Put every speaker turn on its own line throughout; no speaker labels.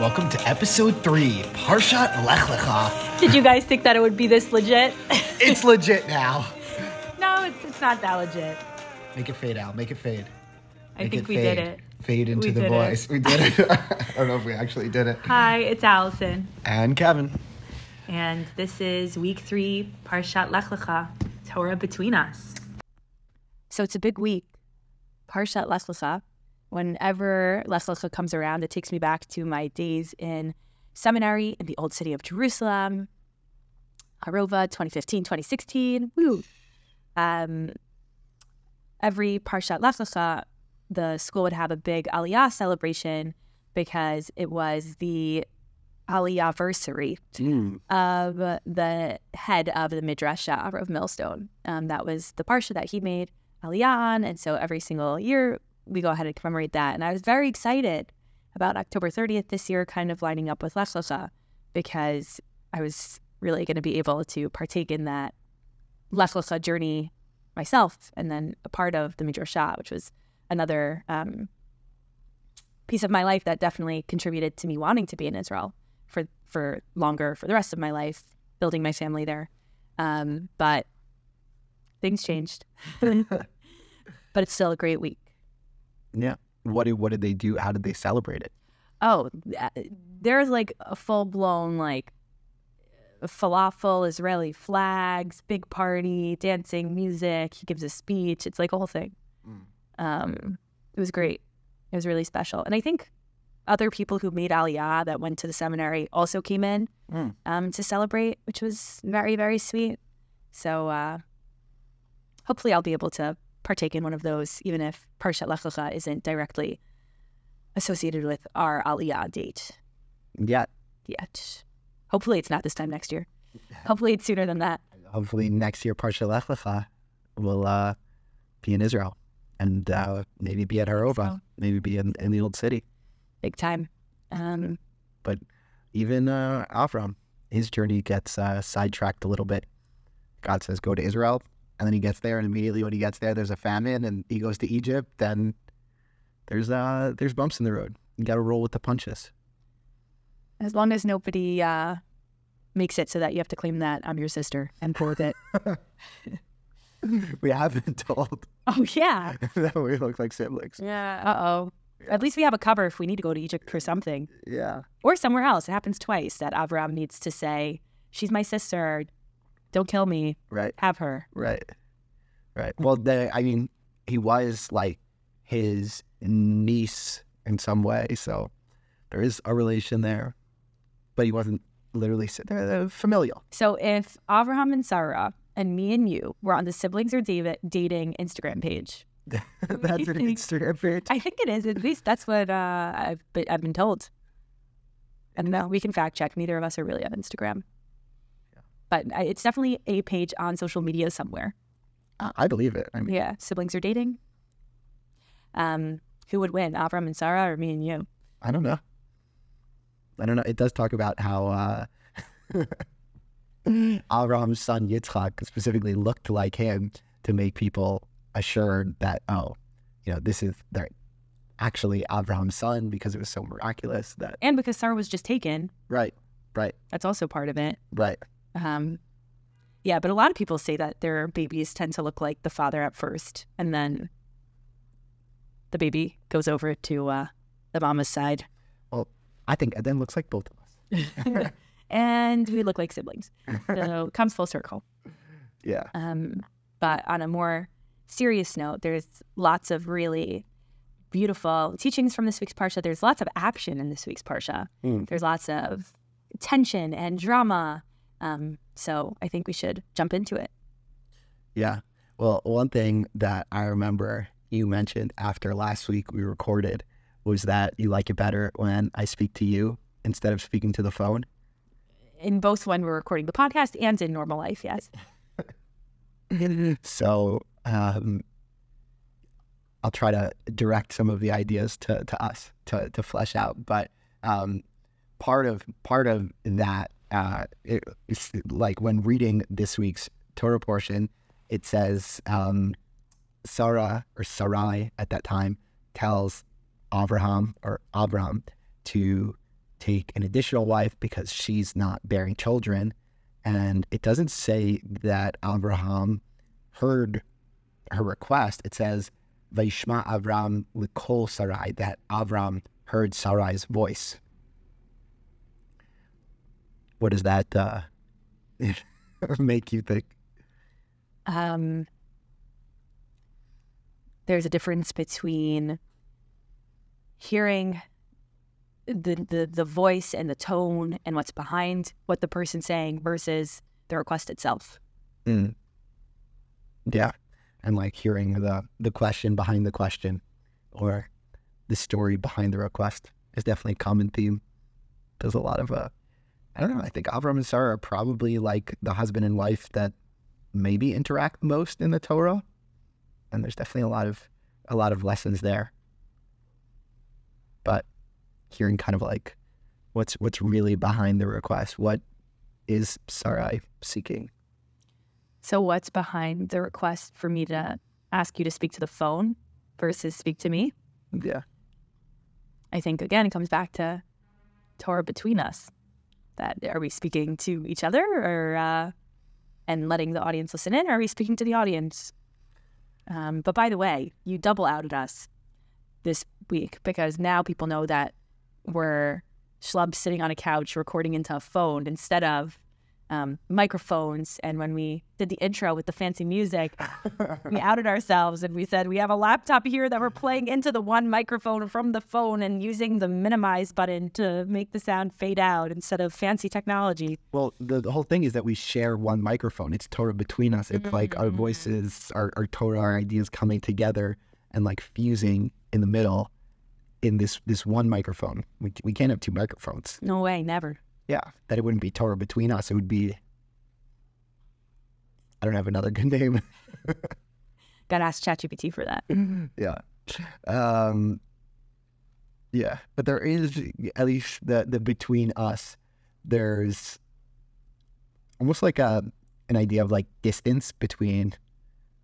Welcome to episode three, Parshat Lech Lecha.
Did you guys think that it would be this legit?
It's legit now.
no, it's, it's not that legit.
Make it fade out. Make it fade.
I
Make
think
it
we
fade.
did it.
Fade into
We
the
did it.
voice. We did it. I don't know if we actually did it.
Hi, it's Allison,
And Kevin.
and this is week three, Parshat Lech Lecha, Torah between us. So it's a big week, Parshat Lech Lecha. Whenever Lech Lecha comes around, it takes me back to my days in seminary in the old city of Jerusalem, Harova, 2015, 2016. Woo! Um, every Parshat Lech Lecha, the school would have a big Aliyah celebration because it was the Aliyah versary of the head of the Midrasha of Millstone. Um, that was the parsha that he made Aliyah on, and so every single year we go ahead and commemorate that. And I was very excited about October 30th this year, kind of lining up with Lech Lecha, because I was really going to be able to partake in that Lech Lecha journey myself, and then a part of the Midrasha, which was another um, piece of my life that definitely contributed to me wanting to be in Israel for for longer for the rest of my life, building my family there. Um, but things changed. but it's still a great week.
Yeah. What did what did they do? How did they celebrate it?
Oh, uh, there's like a full blown like falafel, Israeli flags, big party, dancing, music. He gives a speech. It's like a whole thing. Um, it was great. It was really special, and I think other people who made Aliyah that went to the seminary also came in
Mm.
um, to celebrate, which was very very sweet. So uh, hopefully, I'll be able to partake in one of those, even if Parshat Lech Lecha isn't directly associated with our Aliyah date
Yeah.
yet. Hopefully, it's not this time next year. Hopefully, it's sooner than that.
Hopefully next year Parsha Lech Lecha will uh, be in Israel and uh, maybe be at Harova,
Oh.
maybe be in, in the old city.
Big time. Um, but
Even uh, Avram, his journey gets uh, sidetracked a little bit. God says go to Israel, and then he gets there, and immediately when he gets there, there's a famine, and he goes to Egypt. Then there's uh, there's bumps in the road. You got to roll with the punches.
as long as nobody uh, makes it so that you have to claim that I'm your sister and prove it.
we have been told
oh, yeah.
that we look like siblings.
Yeah. Uh oh. At least we have a cover if we need to go to Egypt for something
Yeah.
or somewhere else. It happens twice that Avram needs to say, She's my sister. Don't kill me.
Right.
Have her.
Right. Right. Well, the, I mean, he was like his niece in some way, so there is a relation there, but he wasn't literally they're, familial.
So if Avraham and Sarah and me and you were on the siblings or David dating Instagram page,
That's an? Instagram page.
I think it is. At least that's what uh, I've been, I've been told. And no, we can fact check. Neither of us are really on Instagram, but it's definitely a page on social media somewhere.
I- I believe it. I mean,
Yeah, siblings are dating. Um, who would win, Avram and Sarah, or me and you?
I don't know. I don't know. It does talk about how uh, Avram's son Yitzchak specifically looked like him to make people assured that oh, you know, this is they're actually Avram's son because it was so miraculous that
And because Sarah was just taken,
right, right,
that's also part of it.
right.
Um, yeah, but a lot of people say that their babies tend to look like the father at first, and then the baby goes over to uh, the mama's side, Well,
I think Eden looks like both of us.
and we look like siblings. So it comes full circle.
Yeah.
Um, but on a more serious note, there's lots of really beautiful teachings from this week's parsha. There's lots of action in this week's parsha.
Mm.
There's lots of tension and drama. Um, so I think we should jump into it.
Yeah. Well, one thing that I remember you mentioned after last week we recorded was that you like it better when I speak to you instead of speaking to the phone.
In both when we're recording the podcast and in normal life, yes.
so um, I'll try to direct some of the ideas to, to us to, to flesh out. But um, part of part of that uh, it, it's like when reading this week's Torah portion, it says um, Sarah or Sarai at that time tells Abraham or Abram to take an additional wife because she's not bearing children. And it doesn't say that Abraham heard her request. It says, Vaishma Avram Likol Sarai, that Avram heard Sarai's voice. What does that uh, make you think?
Um, there's a difference between hearing the, the the voice and the tone and what's behind what the person's saying versus the request itself.
Mm. Yeah, and like hearing the the question behind the question, or the story behind the request is definitely a common theme. There's a lot of uh, I don't know. I think Avram and Sarah are probably like the husband and wife that maybe interact most in the Torah, and there's definitely a lot of a lot of lessons there. But hearing kind of like what's what's really behind the request, what is Sarai seeking?
So, what's behind the request for me to ask you to speak to the phone versus speak to me?
Yeah.
I think again it comes back to Torah between us. That are we speaking to each other or uh, and letting the audience listen in? Or are we speaking to the audience? Um, but by the way, you double outed us this week because now people know that we're schlubs sitting on a couch recording into a phone instead of um, microphones. And when we did the intro with the fancy music, we outed ourselves and we said we have a laptop here that we're playing into the one microphone from the phone and using the minimize button to make the sound fade out instead of fancy technology.
Well, the, the whole thing is that we share one microphone. It's Torah between us. It's mm-hmm. like our mm-hmm. voices, our, our Torah, our ideas coming together and like fusing in the middle in this this one microphone. We, we can't have two microphones.
No way, never.
Yeah, that it wouldn't be Torah between us. It would be. I don't have another good name.
Got to ask ChatGPT for that.
yeah, um, yeah, but there is at least the the between us. There's almost like a an idea of like distance between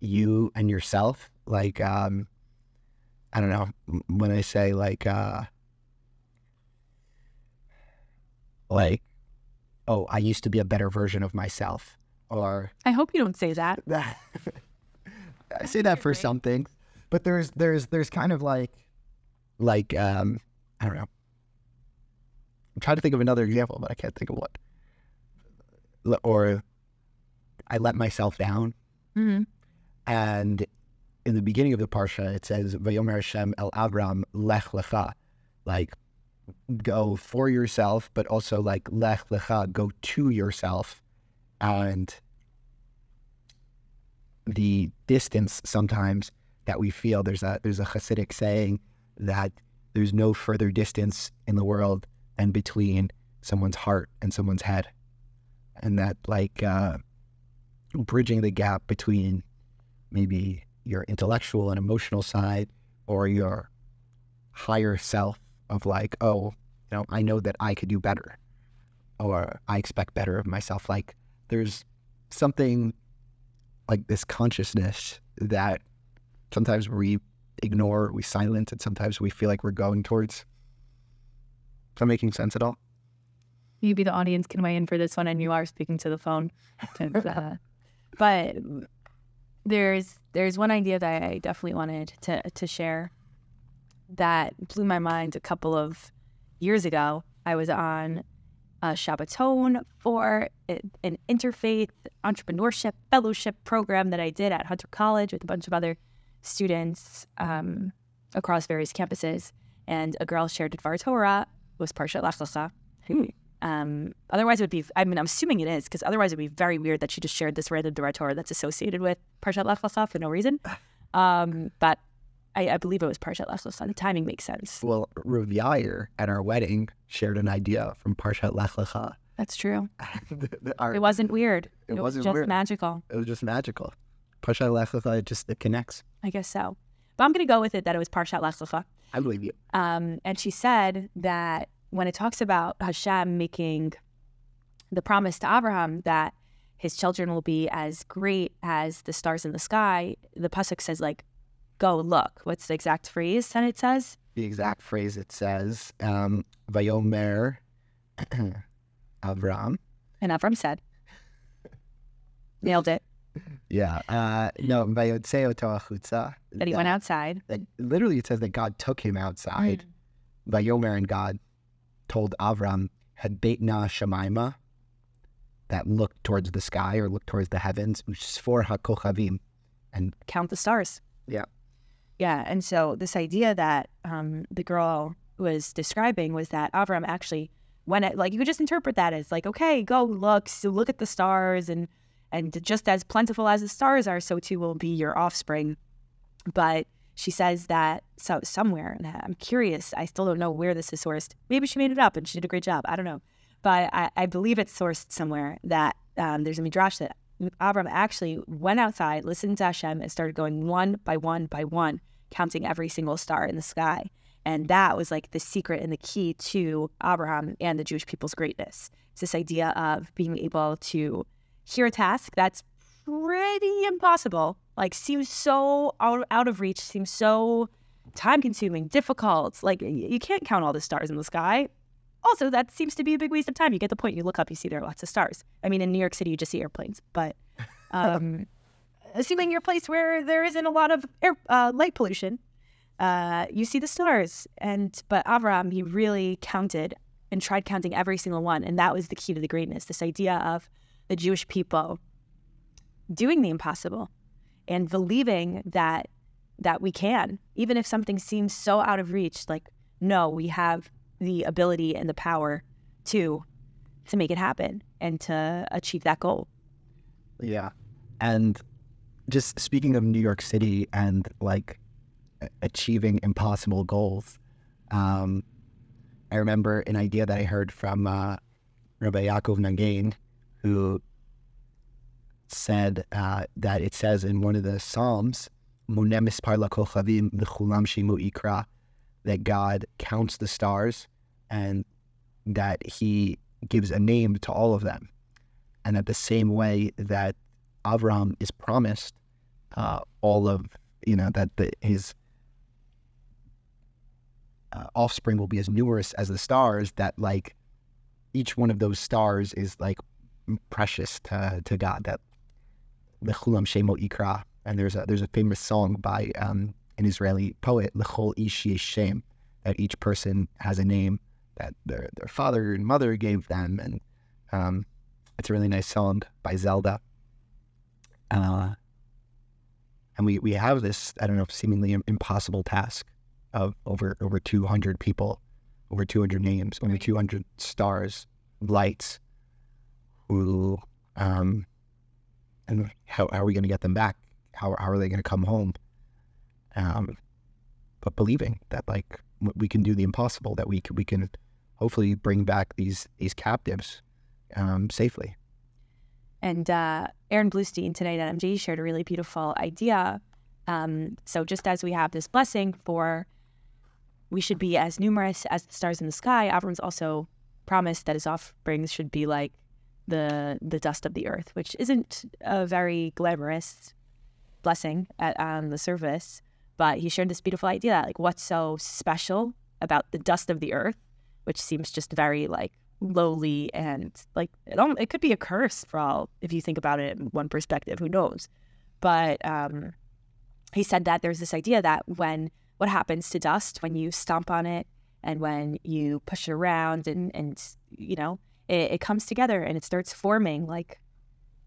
you and yourself. Like, um, I don't know when I say like. uh like, oh, I used to be a better version of myself. Or
I hope you don't say that.
I say that for some things, but there's there's there's kind of like like um I don't know. I'm trying to think of another example, but I can't think of what. Or I let myself down. Mm-hmm. And in the beginning of the parsha, it says, "Vayomer Hashem el Avram lech lecha," like go for yourself, but also like lech lecha, go to yourself. And the distance sometimes that we feel, there's a there's a Hasidic saying that there's no further distance in the world than between someone's heart and someone's head. And that like uh, bridging the gap between maybe your intellectual and emotional side or your higher self of like, oh, you know, I know that I could do better or I expect better of myself. Like there's something like this consciousness that sometimes we ignore, we silence, and sometimes we feel like we're going towards. Is that making sense at all?
Maybe the audience can weigh in for this one, and you are speaking to the phone. Uh, but there's there's one idea that I definitely wanted to to share that blew my mind a couple of years ago. I was on a Shabbaton for an interfaith entrepreneurship fellowship program that I did at Hunter College with a bunch of other students um, across various campuses. And a girl shared Dvar Torah was Parshat Lecha. Hmm. Um, otherwise, it would be, I mean, I'm assuming it is, because otherwise it would be very weird that she just shared this random Dvar Torah that's associated with Parshat Lecha for no reason. Um, but I, I believe it was Parshat Lech Lecha. The timing makes sense.
Well, Rav Yair at our wedding shared an idea from Parshat Lech Lecha.
That's true. our, it wasn't weird. It, it wasn't was just weird. magical.
It was just magical. Parshat Lech Lecha, it just it connects.
I guess so. But I'm going to go with it that it was Parshat Lech Lecha.
I believe you.
Um, and she said that when it talks about Hashem making the promise to Abraham that his children will be as great as the stars in the sky, the pasuk says like go look. What's the exact phrase that it says?
The exact phrase it says, um, Vayomer Avram.
And Avram said, nailed it.
Yeah. Uh, no, Vayotzeo Toachutza.
That he went outside.
That, literally, it says that God took him outside. Vayomer and God told Avram, had Beitna Shemaima, that looked towards the sky or looked towards the heavens, which is for HaKochavim. And
count the stars.
Yeah.
Yeah. And so this idea that um, the girl was describing was that Avram actually went at, like, you could just interpret that as like, okay, go look, so look at the stars and, and just as plentiful as the stars are, so too will be your offspring. But she says that so somewhere, and I'm curious, I still don't know where this is sourced. Maybe she made it up and she did a great job. I don't know. But I, I believe it's sourced somewhere that um, there's a midrash that Avram actually went outside, listened to Hashem, and started going one by one by one, counting every single star in the sky. And that was like the secret and the key to Abraham and the Jewish people's greatness. It's this idea of being able to hear a task that's pretty impossible, like seems so out, out of reach, seems so time consuming, difficult. Like you can't count all the stars in the sky. Also, that seems to be a big waste of time. You get the point. You look up, you see there are lots of stars. I mean, in New York City, you just see airplanes. But um, assuming you're a place where there isn't a lot of air, uh, light pollution, uh, you see the stars. And but Avram, he really counted and tried counting every single one, and that was the key to the greatness. This idea of the Jewish people doing the impossible and believing that that we can, even if something seems so out of reach. Like, no, we have the ability and the power to to make it happen and to achieve that goal.
Yeah. And just speaking of New York City and like achieving impossible goals, um, I remember an idea that I heard from uh, Rabbi Yaakov Nagen, who said uh, that it says in one of the Psalms, that God counts the stars and that he gives a name to all of them. And that the same way that Avram is promised uh, all of, you know, that the, his uh, offspring will be as numerous as the stars, that like each one of those stars is like precious to, to God, that the Lechulam Shemo Ikra. And there's a, there's a famous song by um, an Israeli poet, Lechol Ish Shem, that each person has a name that their their father and mother gave them, and um, it's a really nice song by Zelda. Uh, and we we have this I don't know seemingly impossible task of over over two hundred people, over two hundred names, over two hundred stars, lights. Who, um, and how, how are we going to get them back? How how are they going to come home? Um, but believing that like we can do the impossible, that we can, we can hopefully bring back these these captives um, safely.
And uh, Aaron Bluestein tonight at MJ shared a really beautiful idea. Um, so just as we have this blessing for we should be as numerous as the stars in the sky, Avram's also promised that his offspring should be like the the dust of the earth, which isn't a very glamorous blessing at, on the surface. But he shared this beautiful idea that like what's so special about the dust of the earth, which seems just very like lowly and like it, it could be a curse for all if you think about it in one perspective. Who knows? But um, he said that there's this idea that when what happens to dust when you stomp on it and when you push it around and and you know it, it comes together and it starts forming like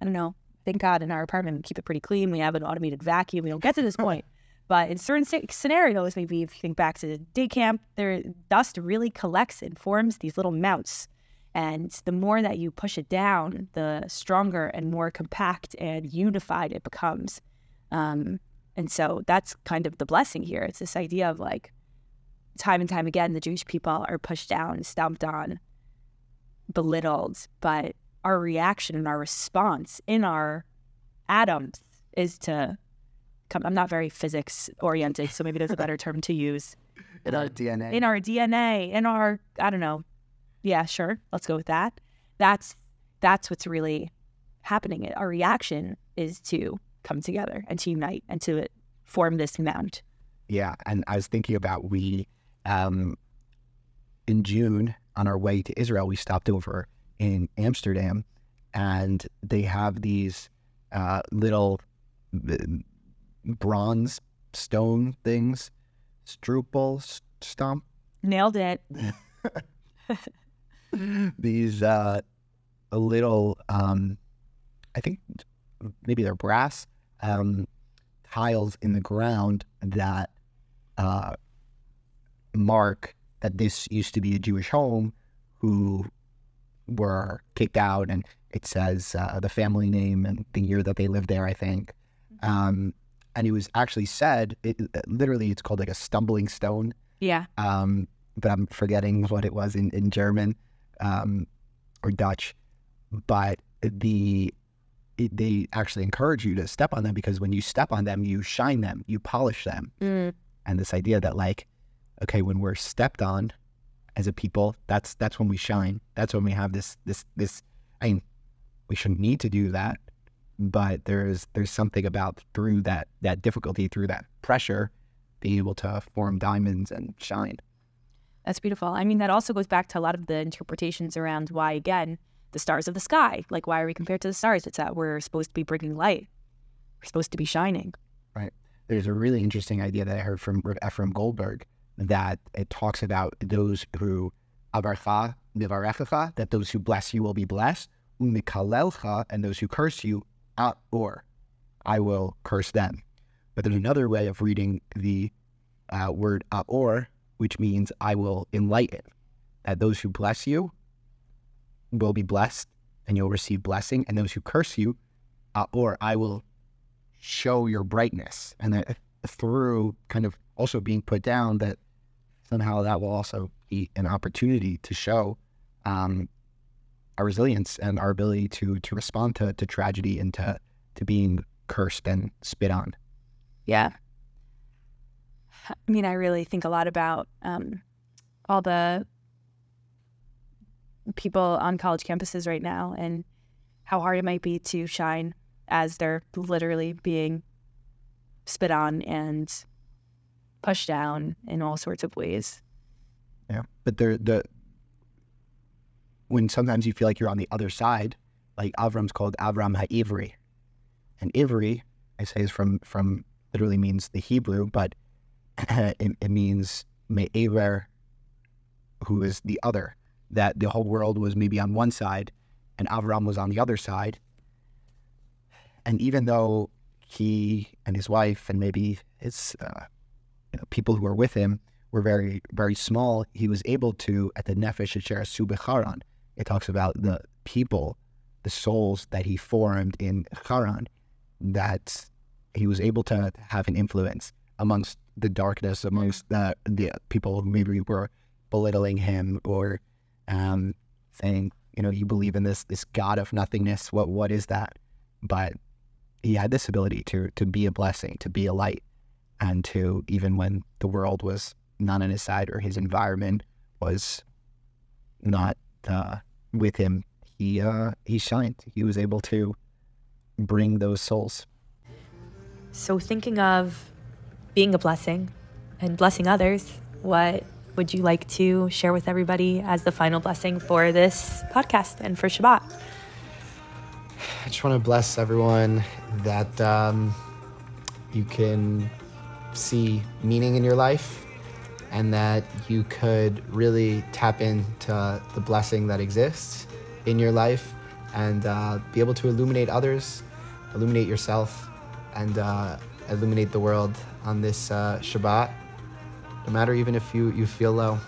I don't know. Thank God in our apartment we keep it pretty clean. We have an automated vacuum. We don't get to this point. But in certain scenarios, maybe if you think back to the day camp, there dust really collects and forms these little mounts. And the more that you push it down, the stronger and more compact and unified it becomes. Um, and so that's kind of the blessing here. It's this idea of like, time and time again, the Jewish people are pushed down, stomped on, belittled, but our reaction and our response in our atoms is to come. I'm not very physics oriented, so maybe there's a better term to use.
In our DNA.
In our DNA, in our I don't know. Yeah, sure. Let's go with that. That's that's what's really happening. Our reaction is to come together and to unite and to form this mound.
Yeah, and I was thinking about we um, in June on our way to Israel, we stopped over in Amsterdam, and they have these uh, little bronze stone things, strupel, stomp.
Nailed it.
these uh, a little, um, I think maybe they're brass um, tiles in the ground that uh, mark that this used to be a Jewish home who were kicked out, and it says uh, the family name and the year that they lived there, I think. Mm-hmm. Um, and it was actually said, it, literally, it's called like a stumbling stone.
Yeah. Um,
but I'm forgetting what it was in, in German um, or Dutch. But the it, they actually encourage you to step on them because when you step on them, you shine them, you polish them. Mm. And this idea that like, okay, when we're stepped on as a people, that's that's when we shine. That's when we have this this this. I mean, we shouldn't need to do that, but there's there's something about through that that difficulty, through that pressure, being able to form diamonds and shine.
That's beautiful. I mean, that also goes back to a lot of the interpretations around why, again, the stars of the sky. Like, why are we compared to the stars? It's that we're supposed to be bringing light. We're supposed to be shining.
Right. There's a really interesting idea that I heard from Efrem Goldberg that it talks about those who avarcha mivarechacha, that those who bless you will be blessed, umikalelcha, and those who curse you, or I will curse them. But there's another way of reading the uh, word or, which means I will enlighten. That those who bless you will be blessed and you'll receive blessing. And those who curse you, or I will show your brightness. And that through kind of also being put down, that somehow that will also be an opportunity to show um, our resilience and our ability to to respond to, to tragedy and to to being cursed and spit on.
Yeah. I mean, I really think a lot about um, all the people on college campuses right now and how hard it might be to shine as they're literally being spit on and pushed down in all sorts of ways.
Yeah, but there the when sometimes you feel like you're on the other side, like Avram's called Avram Ha'ivri, and Ivri, I say, is from from literally means the Hebrew, but it, it means Me'ever, who is the other that the whole world was maybe on one side and Avram was on the other side. And even though he and his wife and maybe his uh, you know, people who were with him were very, very small, he was able to, at the Nefesh Asher Subecharan, it talks about the people, the souls that he formed in Haran, that he was able to have an influence amongst the darkness, amongst the, the people who maybe were belittling him or um, saying, you know, you believe in this this God of nothingness. What what is that? But he had this ability to to be a blessing, to be a light, and to even when the world was not on his side or his environment was not uh, with him, he uh, he shined. He was able to bring those souls.
So thinking of being a blessing and blessing others, what would you like to share with everybody as the final blessing for this podcast and for Shabbat?
I just want to bless everyone that um, you can see meaning in your life and that you could really tap into the blessing that exists in your life and uh, be able to illuminate others, illuminate yourself, and uh, illuminate the world on this uh, Shabbat no matter even if you, you feel low.